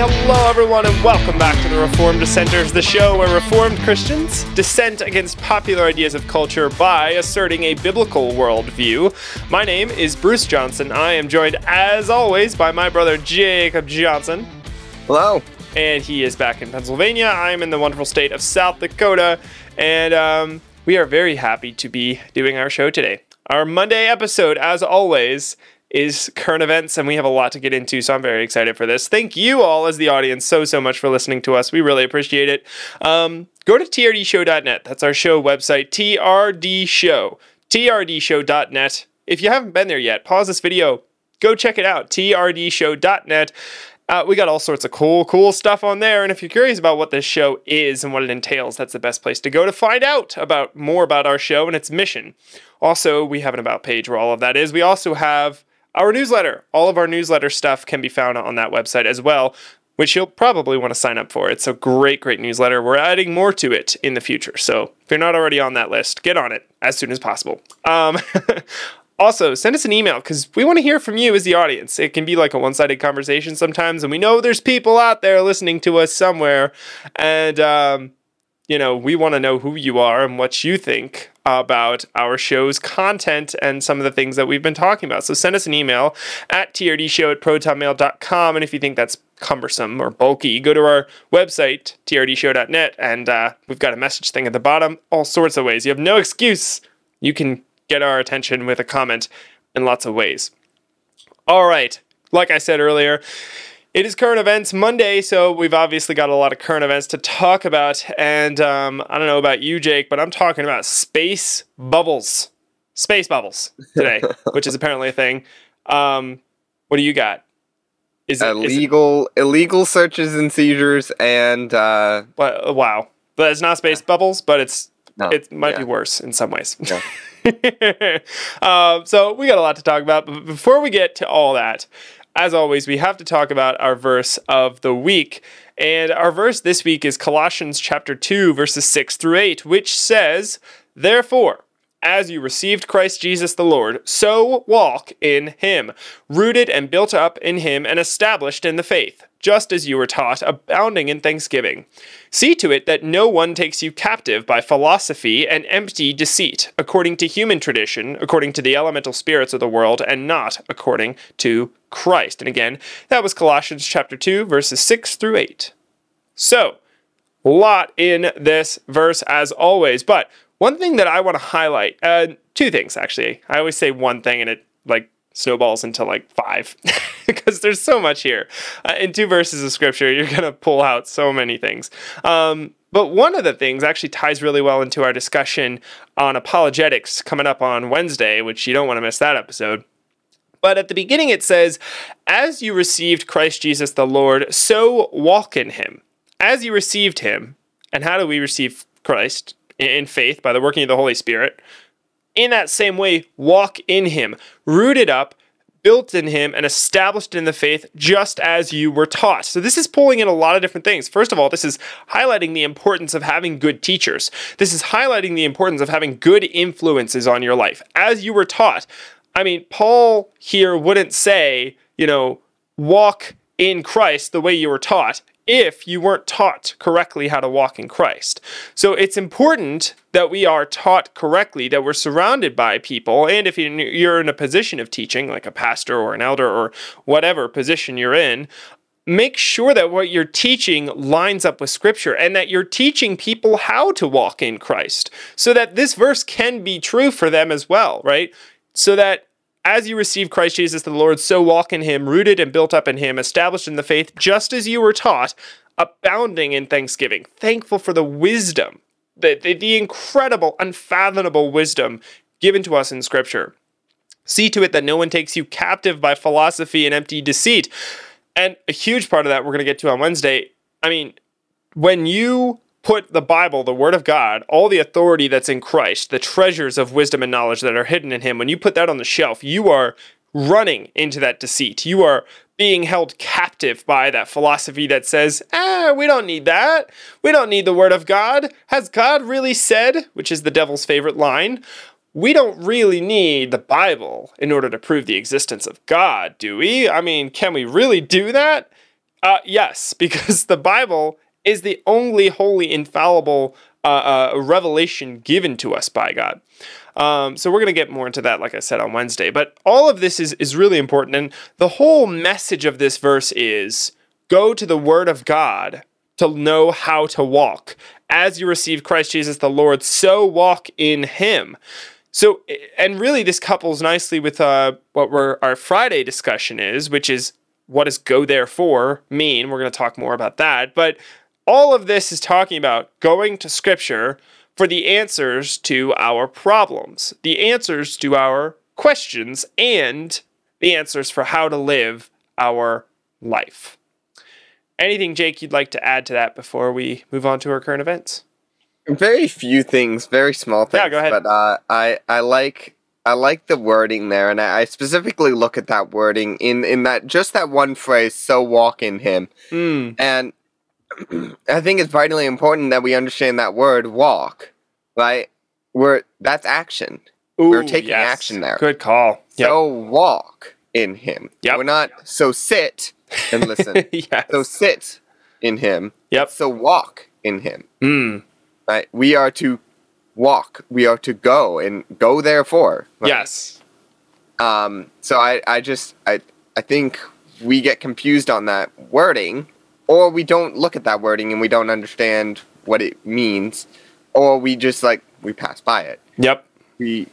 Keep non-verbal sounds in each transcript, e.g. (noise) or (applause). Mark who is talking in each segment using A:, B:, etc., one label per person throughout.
A: Hello everyone, and welcome back to the Reformed Dissenters, the show where Reformed Christians dissent against popular ideas of culture by asserting a biblical worldview. My name is Bruce Johnson. I am joined, as always, by my brother Jacob Johnson.
B: Hello.
A: And he is back in Pennsylvania. I am in the wonderful state of South Dakota, and um, we are very happy to be doing our show today. Our Monday episode, as always, is current events, and we have a lot to get into, so I'm very excited for this. Thank you all, as the audience, so, so much for listening to us. We really appreciate it. Um, go to trdshow.net. That's our show website, TRDShow. TRDShow.net. If you haven't been there yet, pause this video, go check it out, TRDShow.net. Uh, we got all sorts of cool, cool stuff on there. And if you're curious about what this show is and what it entails, that's the best place to go to find out about more about our show and its mission. Also, we have an about page where all of that is. We also have our newsletter. All of our newsletter stuff can be found on that website as well, which you'll probably want to sign up for. It's a great, great newsletter. We're adding more to it in the future. So if you're not already on that list, get on it as soon as possible. Um, (laughs) also, send us an email because we want to hear from you as the audience. It can be like a one sided conversation sometimes, and we know there's people out there listening to us somewhere. And, um, you know, we want to know who you are and what you think about our show's content and some of the things that we've been talking about. So send us an email at trdshow at protonmail.com. And if you think that's cumbersome or bulky, go to our website, trdshow.net, and uh, we've got a message thing at the bottom, all sorts of ways. You have no excuse. You can get our attention with a comment in lots of ways. All right. Like I said earlier, it is current events Monday, so we've obviously got a lot of current events to talk about. And um, I don't know about you, Jake, but I'm talking about space bubbles, space bubbles today, (laughs) which is apparently a thing. Um, what do you got?
B: Is it illegal it, illegal searches and seizures and uh,
A: well, wow, but it's not space bubbles, but it's no, it might yeah. be worse in some ways. Yeah. um, (laughs) so we got a lot to talk about, but before we get to all that as always, we have to talk about our verse of the week. And our verse this week is Colossians chapter 2, verses 6 through 8, which says, Therefore, as you received Christ Jesus the Lord, so walk in him, rooted and built up in him and established in the faith just as you were taught, abounding in thanksgiving. See to it that no one takes you captive by philosophy and empty deceit, according to human tradition, according to the elemental spirits of the world, and not according to Christ. And again, that was Colossians chapter 2, verses 6 through 8. So, lot in this verse as always, but one thing that I want to highlight, uh, two things actually. I always say one thing and it like snowballs into like five (laughs) because there's so much here. Uh, in two verses of scripture, you're going to pull out so many things. Um, but one of the things actually ties really well into our discussion on apologetics coming up on Wednesday, which you don't want to miss that episode. But at the beginning, it says, As you received Christ Jesus the Lord, so walk in him. As you received him, and how do we receive Christ? In faith, by the working of the Holy Spirit in that same way, walk in him, rooted up, built in him, and established in the faith, just as you were taught. So, this is pulling in a lot of different things. First of all, this is highlighting the importance of having good teachers. This is highlighting the importance of having good influences on your life, as you were taught. I mean, Paul here wouldn't say, you know, walk in Christ the way you were taught if you weren't taught correctly how to walk in Christ. So it's important that we are taught correctly, that we're surrounded by people, and if you're in a position of teaching, like a pastor or an elder or whatever position you're in, make sure that what you're teaching lines up with scripture and that you're teaching people how to walk in Christ so that this verse can be true for them as well, right? So that as you receive Christ Jesus the Lord, so walk in him, rooted and built up in him, established in the faith, just as you were taught, abounding in thanksgiving, thankful for the wisdom, the, the, the incredible, unfathomable wisdom given to us in Scripture. See to it that no one takes you captive by philosophy and empty deceit. And a huge part of that we're going to get to on Wednesday. I mean, when you put the Bible, the Word of God, all the authority that's in Christ, the treasures of wisdom and knowledge that are hidden in Him, when you put that on the shelf, you are running into that deceit. You are being held captive by that philosophy that says, ah, we don't need that. We don't need the Word of God. Has God really said, which is the devil's favorite line, we don't really need the Bible in order to prove the existence of God, do we? I mean, can we really do that? Uh, yes, (laughs) because the Bible is the only holy, infallible uh, uh, revelation given to us by God. Um, so we're going to get more into that, like I said, on Wednesday. But all of this is, is really important. And the whole message of this verse is go to the Word of God to know how to walk. As you receive Christ Jesus the Lord, so walk in Him. So, and really, this couples nicely with uh, what our Friday discussion is, which is what does go therefore mean? We're going to talk more about that. But all of this is talking about going to Scripture for the answers to our problems, the answers to our questions, and the answers for how to live our life. Anything, Jake, you'd like to add to that before we move on to our current events?
B: Very few things, very small things.
A: Yeah, go ahead.
B: But uh, I I like I like the wording there, and I specifically look at that wording in in that just that one phrase. So walk in Him,
A: mm.
B: and I think it's vitally important that we understand that word walk, right? We're that's action. Ooh, We're taking yes. action there.
A: Good call.
B: Yep. So walk in him.
A: Yep.
B: We're not so sit and listen. (laughs)
A: yes.
B: So sit in him.
A: Yep.
B: So walk in him.
A: Mm.
B: Right? We are to walk. We are to go and go therefore.
A: Right? Yes.
B: Um so I I just I I think we get confused on that wording or we don't look at that wording and we don't understand what it means, or we just like we pass by it.
A: Yep.
B: We,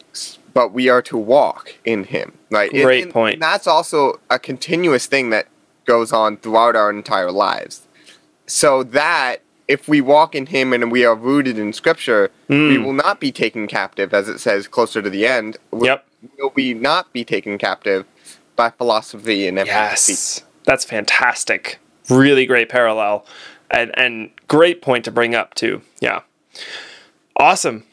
B: but we are to walk in Him, right?
A: Great
B: and,
A: point.
B: And that's also a continuous thing that goes on throughout our entire lives. So that if we walk in Him and we are rooted in Scripture, mm. we will not be taken captive, as it says closer to the end.
A: Yep.
B: Will we not be taken captive by philosophy and empty
A: yes. That's fantastic really great parallel and, and great point to bring up too. Yeah. Awesome.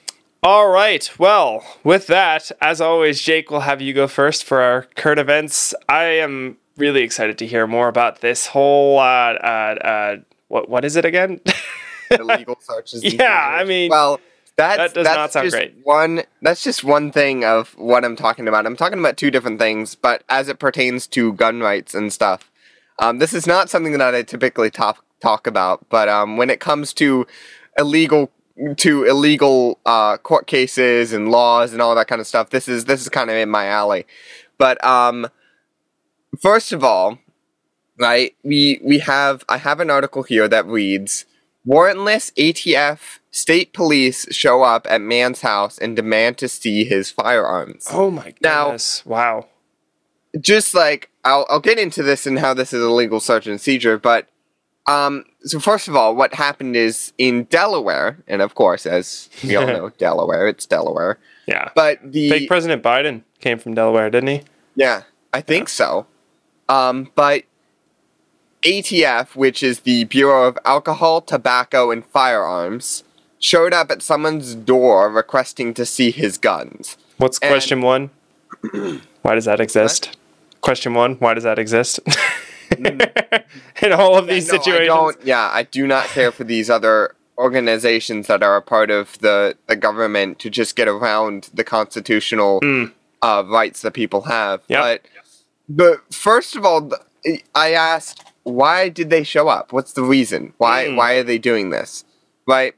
A: All right. Well, with that, as always, Jake will have you go first for our current events. I am really excited to hear more about this whole uh, uh, uh what what is it again?
B: Illegal (laughs) searches.
A: yeah, I mean,
B: well, that's,
A: that does
B: that's
A: not sound great.
B: One, that's just one thing of what I'm talking about. I'm talking about two different things, but as it pertains to gun rights and stuff, um, this is not something that I typically talk talk about, but um, when it comes to illegal to illegal uh, court cases and laws and all that kind of stuff, this is this is kind of in my alley. But um, first of all, right, we we have I have an article here that reads warrantless ATF state police show up at man's house and demand to see his firearms.
A: Oh my goodness! Now, wow.
B: Just like I'll I'll get into this and how this is a legal search and seizure, but um, so first of all, what happened is in Delaware, and of course, as we all (laughs) know, Delaware, it's Delaware.
A: Yeah.
B: But the
A: fake President Biden came from Delaware, didn't he?
B: Yeah, I think yeah. so. Um, but ATF, which is the Bureau of Alcohol, Tobacco, and Firearms, showed up at someone's door requesting to see his guns.
A: What's and question one? (clears throat) Why does that exist? Question one: Why does that exist? (laughs) (laughs) In all of these
B: yeah, no,
A: situations, I
B: don't, yeah, I do not care for these other organizations that are a part of the, the government to just get around the constitutional mm. uh, rights that people have.
A: Yep.
B: But, but first of all, I asked, why did they show up? What's the reason? Why mm. why are they doing this? Right?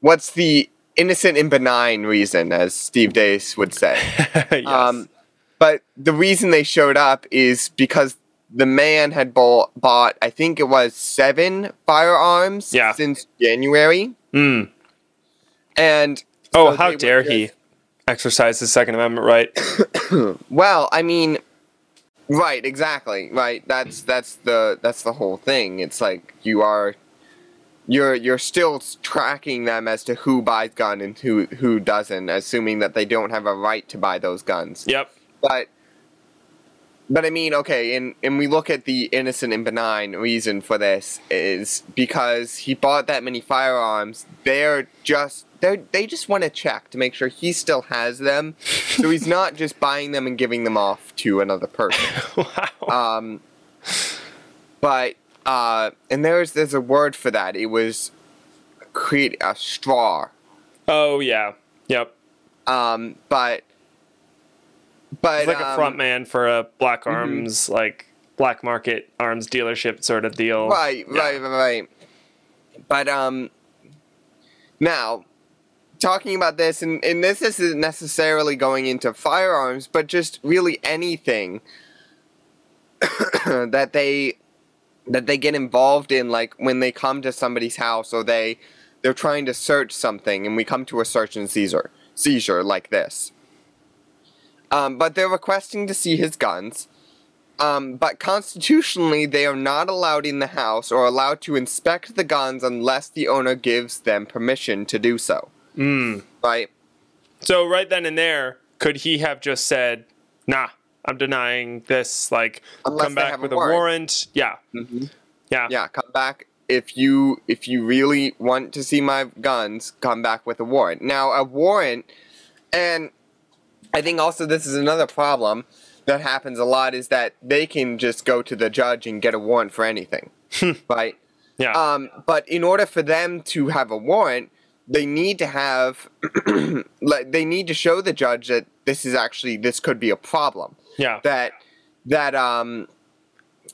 B: What's the innocent and benign reason, as Steve Deace would say? (laughs)
A: yes. Um,
B: but the reason they showed up is because the man had bought, bought I think it was seven firearms
A: yeah.
B: since January.
A: Mm.
B: And
A: oh, how dare just, he exercise his Second Amendment right? (coughs)
B: well, I mean, right, exactly, right. That's that's the that's the whole thing. It's like you are you're you're still tracking them as to who buys gun and who who doesn't, assuming that they don't have a right to buy those guns.
A: Yep.
B: But but I mean, okay, and, and we look at the innocent and benign reason for this is because he bought that many firearms. They're just they they just want to check to make sure he still has them, so he's (laughs) not just buying them and giving them off to another person. (laughs)
A: wow.
B: Um, but uh, and there's there's a word for that. It was create a straw.
A: Oh yeah. Yep.
B: Um, but
A: but He's like um, a front man for a Black mm-hmm. Arms mm-hmm. like black market arms dealership sort of deal.
B: Right, yeah. right, right, right. But um, now talking about this, and, and this isn't necessarily going into firearms, but just really anything (coughs) that they that they get involved in, like when they come to somebody's house or they they're trying to search something, and we come to a search and seizure seizure like this. Um, but they're requesting to see his guns. Um, but constitutionally, they are not allowed in the house or allowed to inspect the guns unless the owner gives them permission to do so.
A: Mm.
B: Right?
A: So, right then and there, could he have just said, nah, I'm denying this, like, unless come back with a warrant? warrant. Yeah.
B: Mm-hmm.
A: Yeah.
B: Yeah, come back. If you if you really want to see my guns, come back with a warrant. Now, a warrant, and I think also this is another problem that happens a lot is that they can just go to the judge and get a warrant for anything, right?
A: Yeah.
B: Um, but in order for them to have a warrant, they need to have, (clears throat) like, they need to show the judge that this is actually this could be a problem.
A: Yeah.
B: That that um,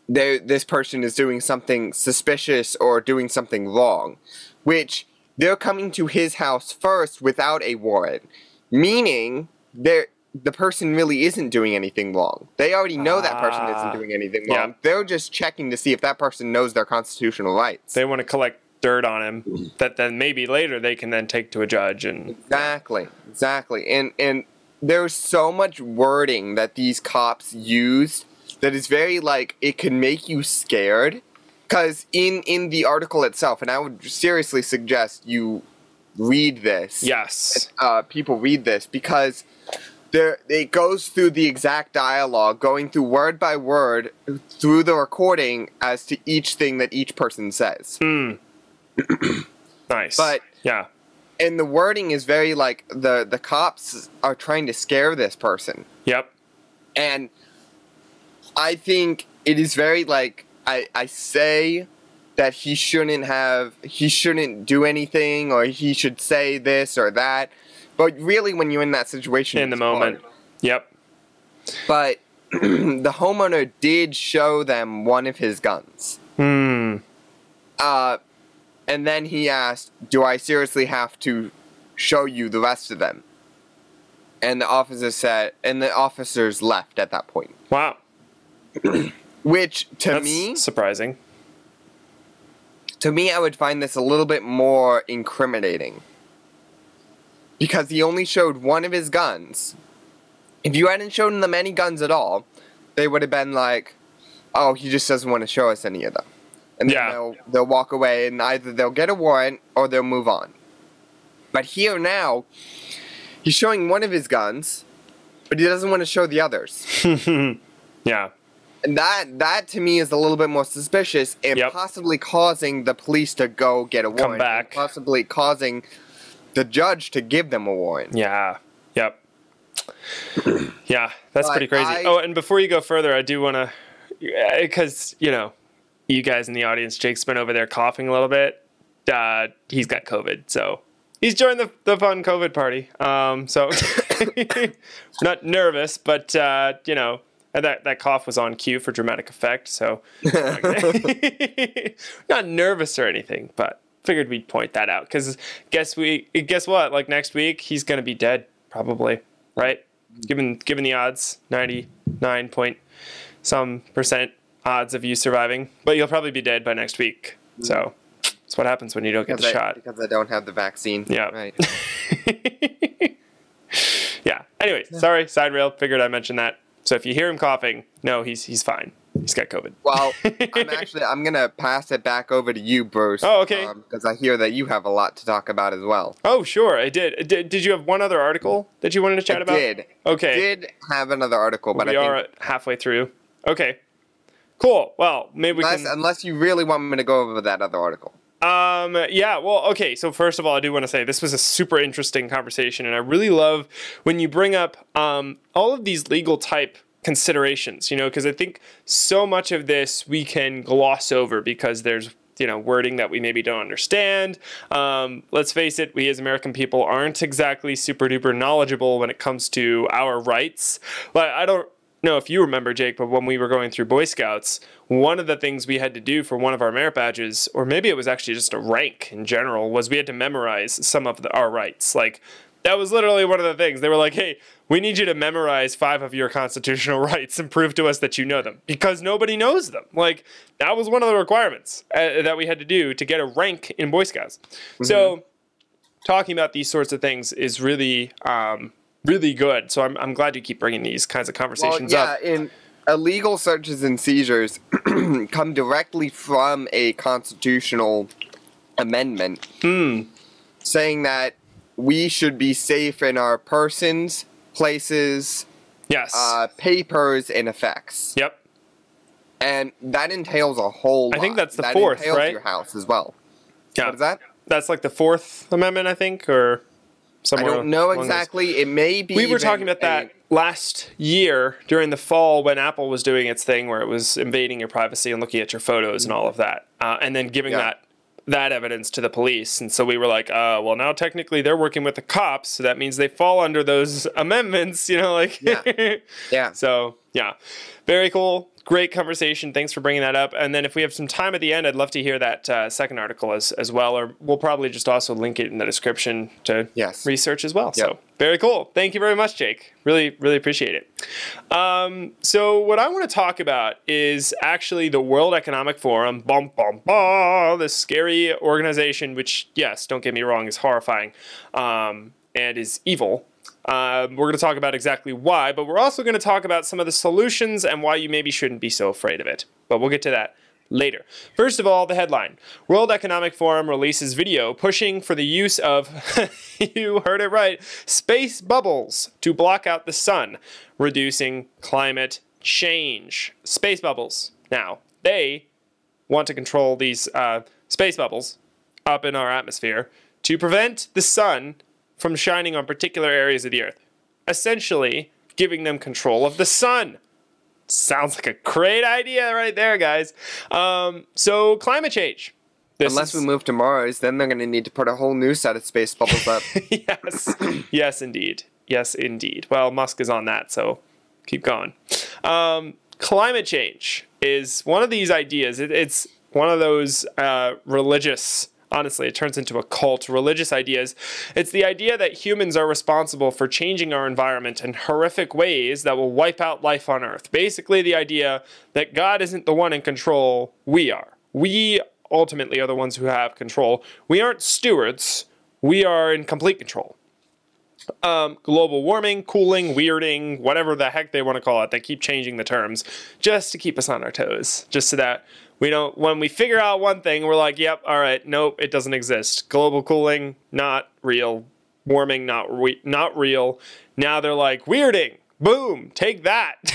B: they this person is doing something suspicious or doing something wrong, which they're coming to his house first without a warrant, meaning they're the person really isn't doing anything wrong. They already know that person isn't ah. doing anything wrong. Yeah. They're just checking to see if that person knows their constitutional rights.
A: They want to collect dirt on him that then maybe later they can then take to a judge and
B: Exactly. Exactly. And and there's so much wording that these cops use that is very like it can make you scared cuz in in the article itself and I would seriously suggest you read this.
A: Yes.
B: Uh, people read this because there it goes through the exact dialogue, going through word by word through the recording as to each thing that each person says.
A: Hmm. (clears throat) nice.
B: But
A: yeah.
B: And the wording is very like the the cops are trying to scare this person.
A: Yep.
B: And I think it is very like I I say that he shouldn't have he shouldn't do anything or he should say this or that but really, when you're in that situation,
A: in the moment, hard. yep.
B: But (clears throat) the homeowner did show them one of his guns.
A: Hmm.
B: Uh, and then he asked, "Do I seriously have to show you the rest of them?" And the officer said, and the officers left at that point.
A: Wow. (clears throat)
B: Which to
A: That's
B: me
A: surprising.
B: To me, I would find this a little bit more incriminating because he only showed one of his guns. If you hadn't shown them any guns at all, they would have been like, "Oh, he just doesn't want to show us any of them," and then yeah. they'll they'll walk away, and either they'll get a warrant or they'll move on. But here now, he's showing one of his guns, but he doesn't want to show the others. (laughs)
A: yeah.
B: That that to me is a little bit more suspicious and yep. possibly causing the police to go get a warrant.
A: Come back.
B: Possibly causing the judge to give them a warrant.
A: Yeah. Yep. (clears throat) yeah, that's but pretty crazy. I, oh, and before you go further, I do want to, because you know, you guys in the audience, Jake's been over there coughing a little bit. Uh, he's got COVID, so he's joined the, the fun COVID party. Um, so (laughs) not nervous, but uh, you know, that that cough was on cue for dramatic effect. So (laughs) not nervous or anything, but figured we'd point that out because guess we guess what? Like next week, he's gonna be dead probably, right? Given given the odds, ninety nine point some percent odds of you surviving, but you'll probably be dead by next week. Mm-hmm. So that's what happens when you don't get the
B: I,
A: shot
B: because I don't have the vaccine.
A: Yeah,
B: right. (laughs)
A: yeah. Anyway, yeah. sorry, side rail. Figured I mentioned that. So if you hear him coughing, no, he's he's fine. He's got COVID.
B: Well, (laughs) I'm actually I'm gonna pass it back over to you, Bruce.
A: Oh, okay.
B: Because um, I hear that you have a lot to talk about as well.
A: Oh, sure, I did. Did, did you have one other article that you wanted to chat
B: I
A: about?
B: Did.
A: Okay.
B: I Did have another article, but
A: we
B: I
A: are halfway through. Okay. Cool. Well, maybe
B: unless,
A: we can.
B: Unless you really want me to go over that other article.
A: Um, yeah, well, okay. So first of all, I do want to say this was a super interesting conversation, and I really love when you bring up um, all of these legal type considerations, you know, because I think so much of this we can gloss over because there's you know wording that we maybe don't understand. Um, let's face it, we as American people aren't exactly super duper knowledgeable when it comes to our rights. But I don't know if you remember, Jake, but when we were going through Boy Scouts, one of the things we had to do for one of our merit badges, or maybe it was actually just a rank in general, was we had to memorize some of the, our rights. Like that was literally one of the things. They were like, hey, we need you to memorize five of your constitutional (laughs) rights and prove to us that you know them because nobody knows them. Like, that was one of the requirements uh, that we had to do to get a rank in Boy Scouts. Mm-hmm. So, talking about these sorts of things is really, um, really good. So, I'm, I'm glad you keep bringing these kinds of conversations
B: well, yeah,
A: up.
B: In- illegal searches and seizures (clears throat) come directly from a constitutional amendment
A: hmm.
B: saying that we should be safe in our persons, places,
A: yes,
B: uh, papers, and effects.
A: Yep.
B: And that entails a whole.
A: I think that's the that fourth, right?
B: Your house as well.
A: Yeah.
B: What is that?
A: That's like the Fourth Amendment, I think, or somewhere.
B: I don't know exactly. It may be.
A: We were talking about that a, last year during the fall when Apple was doing its thing where it was invading your privacy and looking at your photos and all of that, uh, and then giving yeah. that that evidence to the police. And so we were like, uh, well, now technically they're working with the cops, so that means they fall under those (laughs) amendments, you know, like.
B: yeah. (laughs) yeah.
A: So, yeah. Very cool great conversation. Thanks for bringing that up. And then if we have some time at the end, I'd love to hear that uh, second article as, as well, or we'll probably just also link it in the description to
B: yes.
A: research as well. Yep. So very cool. Thank you very much, Jake. Really, really appreciate it. Um, so what I want to talk about is actually the World Economic Forum, bum, bum, bum, this scary organization, which, yes, don't get me wrong, is horrifying um, and is evil. Um, we're going to talk about exactly why, but we're also going to talk about some of the solutions and why you maybe shouldn't be so afraid of it. But we'll get to that later. First of all, the headline World Economic Forum releases video pushing for the use of, (laughs) you heard it right, space bubbles to block out the sun, reducing climate change. Space bubbles. Now, they want to control these uh, space bubbles up in our atmosphere to prevent the sun from shining on particular areas of the earth, essentially giving them control of the sun. Sounds like a great idea right there, guys. Um, so, climate change.
B: This Unless is... we move to Mars, then they're going to need to put a whole new set of space bubbles up. (laughs)
A: yes. yes, indeed. Yes, indeed. Well, Musk is on that, so keep going. Um, climate change is one of these ideas. It, it's one of those uh, religious honestly, it turns into a cult, religious ideas. It's the idea that humans are responsible for changing our environment in horrific ways that will wipe out life on Earth. Basically, the idea that God isn't the one in control, we are. We ultimately are the ones who have control. We aren't stewards, we are in complete control. Um, global warming, cooling, weirding, whatever the heck they want to call it. They keep changing the terms just to keep us on our toes, just so that we don't when we figure out one thing we're like yep all right nope it doesn't exist. Global cooling not real. Warming not re- not real. Now they're like weirding. Boom take that. (laughs)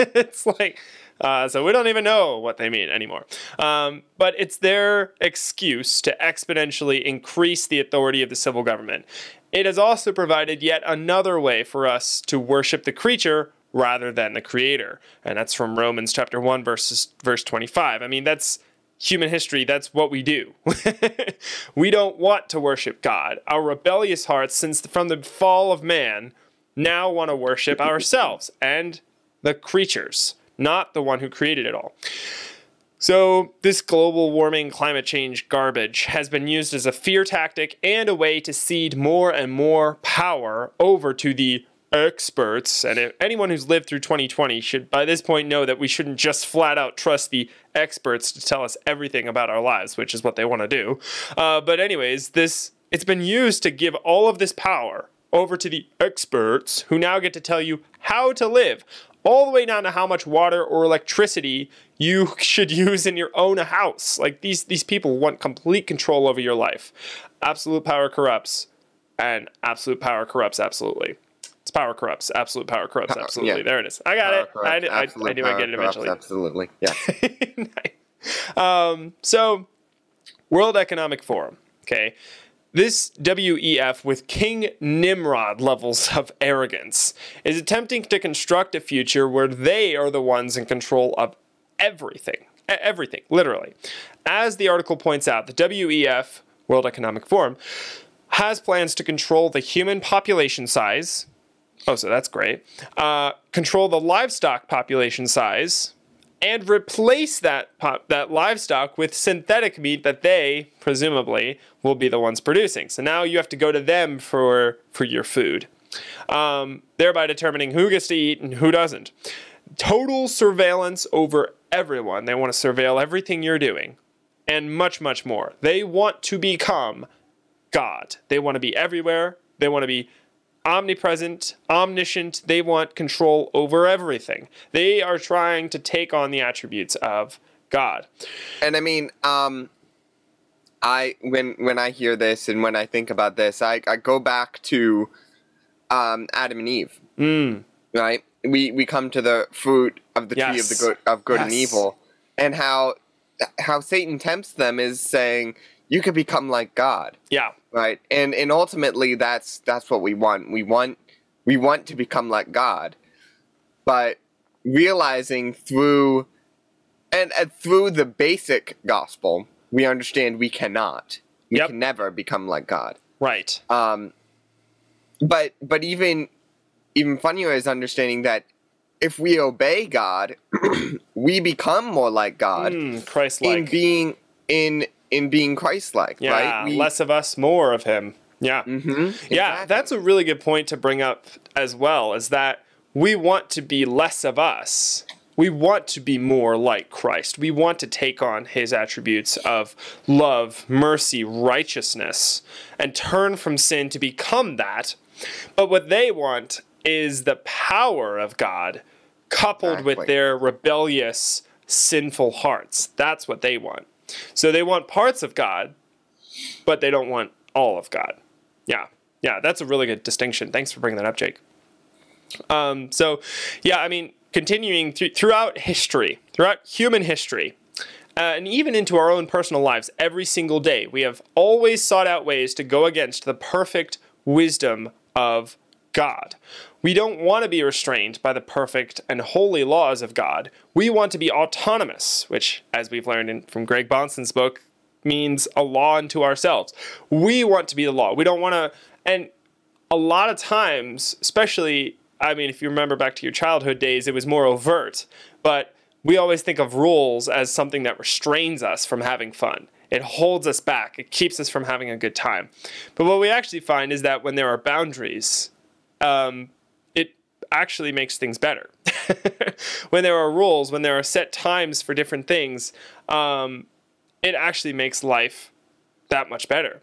A: It's like uh, so we don't even know what they mean anymore. Um, but it's their excuse to exponentially increase the authority of the civil government. It has also provided yet another way for us to worship the creature rather than the creator. And that's from Romans chapter 1 verses verse 25. I mean, that's human history, that's what we do. (laughs) we don't want to worship God. Our rebellious hearts since the, from the fall of man now want to worship ourselves and the creatures, not the one who created it all. So, this global warming, climate change garbage has been used as a fear tactic and a way to cede more and more power over to the experts, and anyone who's lived through 2020 should by this point know that we shouldn't just flat out trust the experts to tell us everything about our lives, which is what they want to do. Uh, but anyways, this it's been used to give all of this power over to the experts who now get to tell you how to live all the way down to how much water or electricity you (laughs) should use in your own house. Like these these people want complete control over your life. Absolute power corrupts and absolute power corrupts absolutely it's power corrupts. Absolute power corrupts. Absolutely. Yeah. There it is. I got power it. Corrupts, I, I, I, knew I'd get it eventually.
B: Absolutely. (laughs) Yeah.
A: um, so, World Economic Forum. Okay. This WEF, with King Nimrod levels of arrogance, is attempting to construct a future where they are the ones in control of everything. Everything, literally. As the article points out, the WEF, World Economic Forum, has plans to control the human population size, Oh, so that's great. Uh, control the livestock population size and replace that pop, that livestock with synthetic meat that they presumably will be the ones producing. So now you have to go to them for for your food, um, thereby determining who gets to eat and who doesn't. Total surveillance over everyone. They want to surveil everything you're doing, and much much more. They want to become God. They want to be everywhere. They want to be omnipresent, omniscient. They want control over everything. They are trying to take on the attributes of God.
B: And I mean, um, I when when I hear this and when I think about this, I, I go back to um, Adam and Eve.
A: Mm.
B: Right? We we come to the fruit of the yes. tree of the good of good yes. and evil, and how how Satan tempts them is saying you could become like God.
A: Yeah.
B: Right. And and ultimately that's that's what we want. We want we want to become like God. But realizing through and, and through the basic gospel, we understand we cannot. We yep. can never become like God.
A: Right.
B: Um but but even even funnier is understanding that if we obey God, (clears throat) we become more like God.
A: Mm, Christ-like.
B: In being in in being Christ-like,
A: yeah,
B: right?
A: We, less of us, more of Him. Yeah,
B: mm-hmm, exactly.
A: yeah. That's a really good point to bring up as well. Is that we want to be less of us. We want to be more like Christ. We want to take on his attributes of love, mercy, righteousness, and turn from sin to become that. But what they want is the power of God coupled exactly. with their rebellious, sinful hearts. That's what they want. So they want parts of God, but they don't want all of God. Yeah, yeah, that's a really good distinction. Thanks for bringing that up, Jake. Um, so, yeah, I mean, continuing th- throughout history, throughout human history, uh, and even into our own personal lives, every single day, we have always sought out ways to go against the perfect wisdom of God. We don't want to be restrained by the perfect and holy laws of God. We want to be autonomous, which, as we've learned in, from Greg Bahnsen's book, means a law unto ourselves. We want to be the law. We don't want to, and a lot of times, especially, I mean, if you remember back to your childhood days, it was more overt, but we always think of rules as something that restrains us from having fun. It holds us back. It keeps us from having a good time. But what we actually find is that when there are boundaries, um, it actually makes things better. (laughs) when there are rules, when there are set times for different things, um, it actually makes life that much better.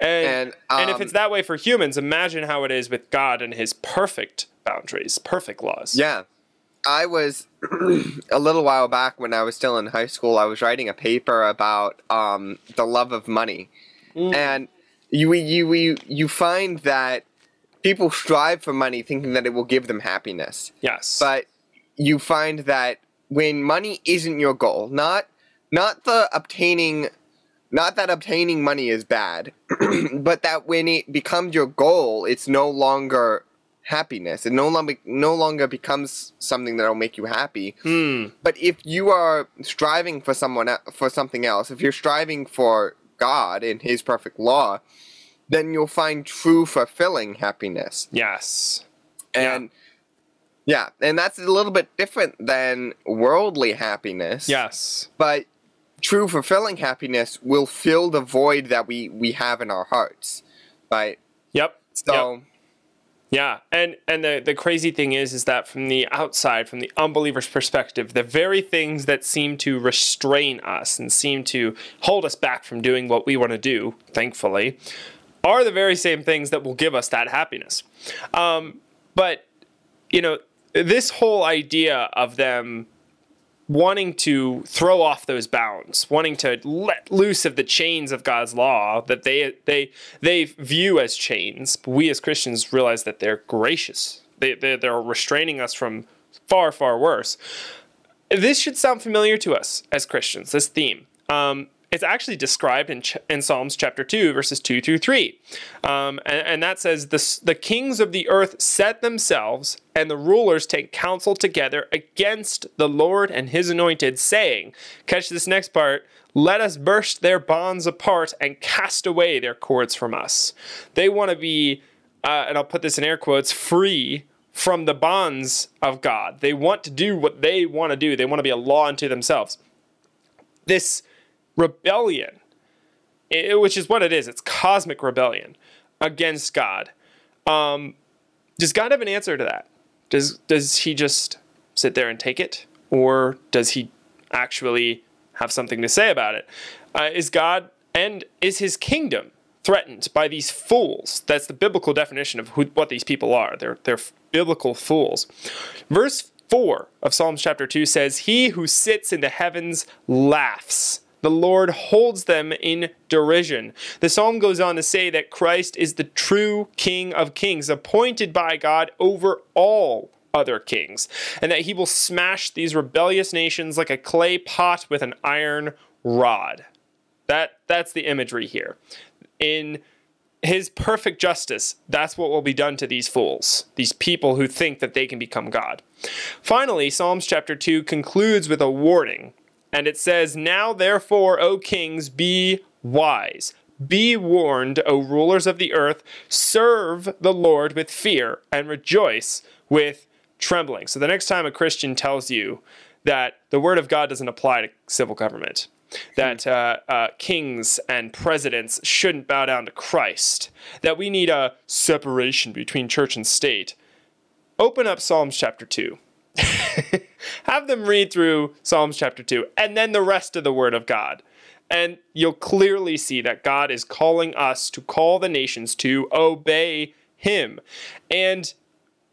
A: And and, um, and, if it's um, that way for humans, imagine how it is with God and His perfect boundaries, perfect laws.
B: Yeah. I was (clears throat) a little while back when I was still in high school. I was writing a paper about um, the love of money, mm. and you you you you find that people strive for money thinking that it will give them happiness.
A: Yes.
B: But you find that when money isn't your goal, not not the obtaining not that obtaining money is bad, (clears throat) but that when it becomes your goal, it's no longer happiness. It no longer no longer becomes something that'll make you happy.
A: Hmm.
B: But if you are striving for someone for something else, if you're striving for God and His perfect law, then you'll find true fulfilling happiness.
A: Yes.
B: And yeah. yeah, and that's a little bit different than worldly happiness.
A: Yes.
B: But true fulfilling happiness will fill the void that we we have in our hearts. Right?
A: Yep.
B: So
A: yep. Yeah, and and the the crazy thing is is that from the outside, from the unbeliever's perspective, the very things that seem to restrain us and seem to hold us back from doing what we want to do, thankfully, are the very same things that will give us that happiness. Um, but, you know, this whole idea of them wanting to throw off those bounds, wanting to let loose of the chains of God's law that they they they view as chains. We as Christians realize that they're gracious. They, they they're restraining us from far far worse. This should sound familiar to us as Christians. This theme. Um, it's actually described in, in Psalms chapter 2, verses 2 through 3. Um, and, and, that says, the, the kings of the earth set themselves, and the rulers take counsel together against the Lord and his anointed, saying, Catch this next part, let us burst their bonds apart and cast away their cords from us. They want to be, uh, and I'll put this in air quotes, free from the bonds of God. They want to do what they want to do, they want to be a law unto themselves. This rebellion, which is what it is, it's cosmic rebellion against God. Um, does God have an answer to that? Does does he just sit there and take it, or does he actually have something to say about it? Uh, is God and is his kingdom threatened by these fools? That's the biblical definition of who, what these people are. They're they're biblical fools. Verse 4 of Psalms chapter 2 says, He who sits in the heavens laughs. The Lord holds them in derision. The psalm goes on to say that Christ is the true King of kings, appointed by God over all other kings, and that he will smash these rebellious nations like a clay pot with an iron rod. That, that's the imagery here. In his perfect justice, that's what will be done to these fools, these people who think that they can become God. Finally, Psalms chapter 2 concludes with a warning, and it says, Now therefore, O kings, be wise. Be warned, O rulers of the earth, serve the Lord with fear and rejoice with trembling. So the next time a Christian tells you that the word of God doesn't apply to civil government, that uh, uh, kings and presidents shouldn't bow down to Christ, that we need a separation between church and state, open up Psalms chapter 2. (laughs) Have them read through Psalms chapter 2 and then the rest of the Word of God. And you'll clearly see that God is calling us to call the nations to obey Him. And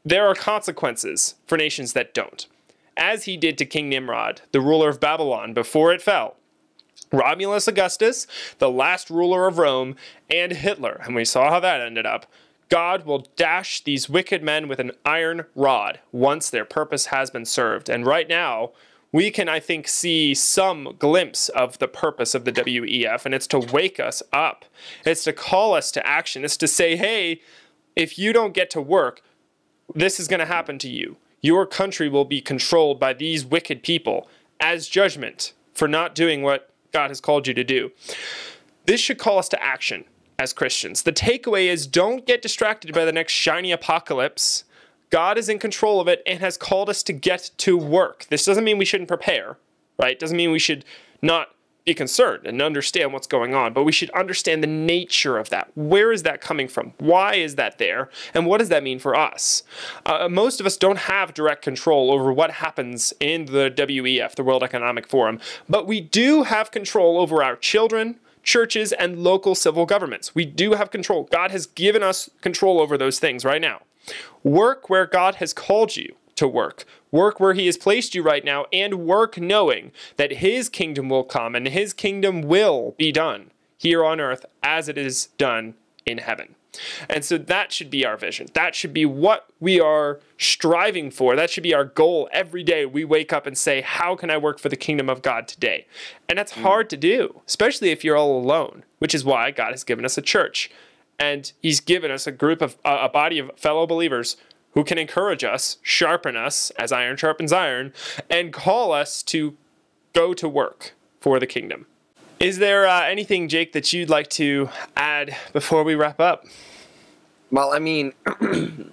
A: there are consequences for nations that don't. As he did to King Nimrod, the ruler of Babylon, before it fell. Romulus Augustus, the last ruler of Rome, and Hitler, and we saw how that ended up. God will dash these wicked men with an iron rod once their purpose has been served. And right now, we can, I think, see some glimpse of the purpose of the WEF, and it's to wake us up. It's to call us to action. It's to say, hey, if you don't get to work, this is going to happen to you. Your country will be controlled by these wicked people as judgment for not doing what God has called you to do. This should call us to action as Christians. The takeaway is don't get distracted by the next shiny apocalypse. God is in control of it and has called us to get to work. This doesn't mean we shouldn't prepare, right? Doesn't mean we should not be concerned and understand what's going on, but we should understand the nature of that. Where is that coming from? Why is that there? And what does that mean for us? Uh, most of us don't have direct control over what happens in the WEF, the World Economic Forum, but we do have control over our children, churches, and local civil governments. We do have control. God has given us control over those things right now. Work where God has called you to work. Work where He has placed you right now, and work knowing that His kingdom will come and His kingdom will be done here on earth as it is done in heaven. And so that should be our vision. That should be what we are striving for. That should be our goal every day. We wake up and say, How can I work for the kingdom of God today? And that's mm. hard to do, especially if you're all alone, which is why God has given us a church. And He's given us a group of, a body of fellow believers who can encourage us, sharpen us as iron sharpens iron, and call us to go to work for the kingdom. Is there uh, anything, Jake, that you'd like to add before we wrap up?
B: Well, I mean, (clears throat)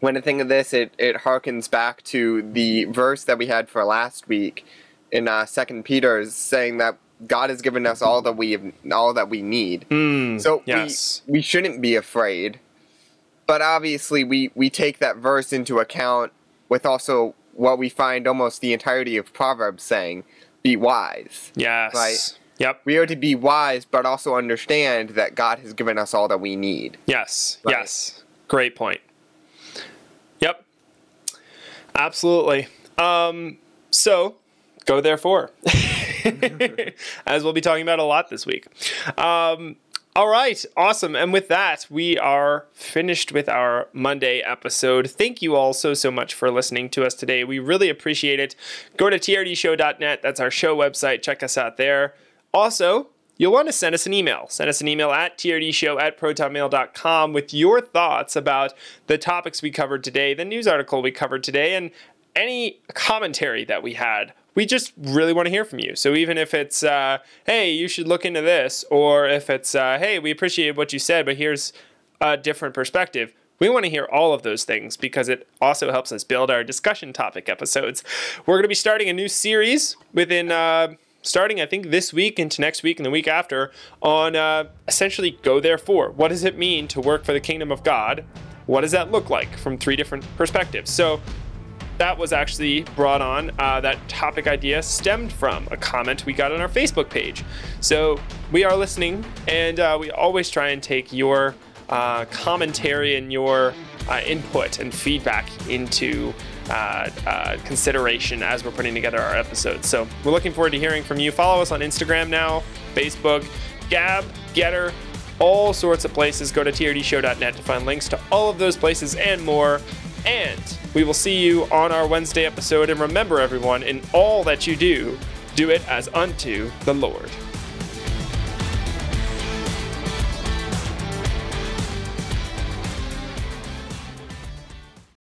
B: when I think of this, it, it harkens back to the verse that we had for last week in uh, Second Peter's saying that God has given us all that we have, all that we need.
A: Mm,
B: so yes. we, we shouldn't be afraid but obviously we we take that verse into account with also what we find almost the entirety of Proverbs saying, "Be wise."
A: Yes.
B: Right.
A: Yep.
B: We are to be wise, but also understand that God has given us all that we need.
A: Yes. Right? Yes. Great point. Yep. Absolutely. Um, so go therefore, (laughs) as we'll be talking about a lot this week. Um, all right, awesome. And with that, we are finished with our Monday episode. Thank you all so, so much for listening to us today. We really appreciate it. Go to trdshow.net. That's our show website. Check us out there. Also, you'll want to send us an email. Send us an email at trdshow at protonmail.com with your thoughts about the topics we covered today, the news article we covered today, and any commentary that we had we just really want to hear from you. So even if it's, uh, hey, you should look into this, or if it's, uh, hey, we appreciate what you said, but here's a different perspective, We want to hear all of those things because it also helps us build our discussion topic episodes. We're going to be starting a new series within. Uh, starting I think this week into next week and the week after on uh, essentially go therefore. What does it mean to work for the kingdom of God? What does that look like from three different perspectives? So that was actually brought on. Uh, that topic idea stemmed from a comment we got on our Facebook page. So we are listening, and uh, we always try and take your uh, commentary and your uh, input and feedback into uh, uh, consideration as we're putting together our episodes. So we're looking forward to hearing from you. Follow us on Instagram now, Facebook, Gab, Gettr, all sorts of places. Go to trdshow.net to find links to all of those places and more. And we will see you on our Wednesday episode. And remember, everyone, in all that you do, do it as unto the Lord.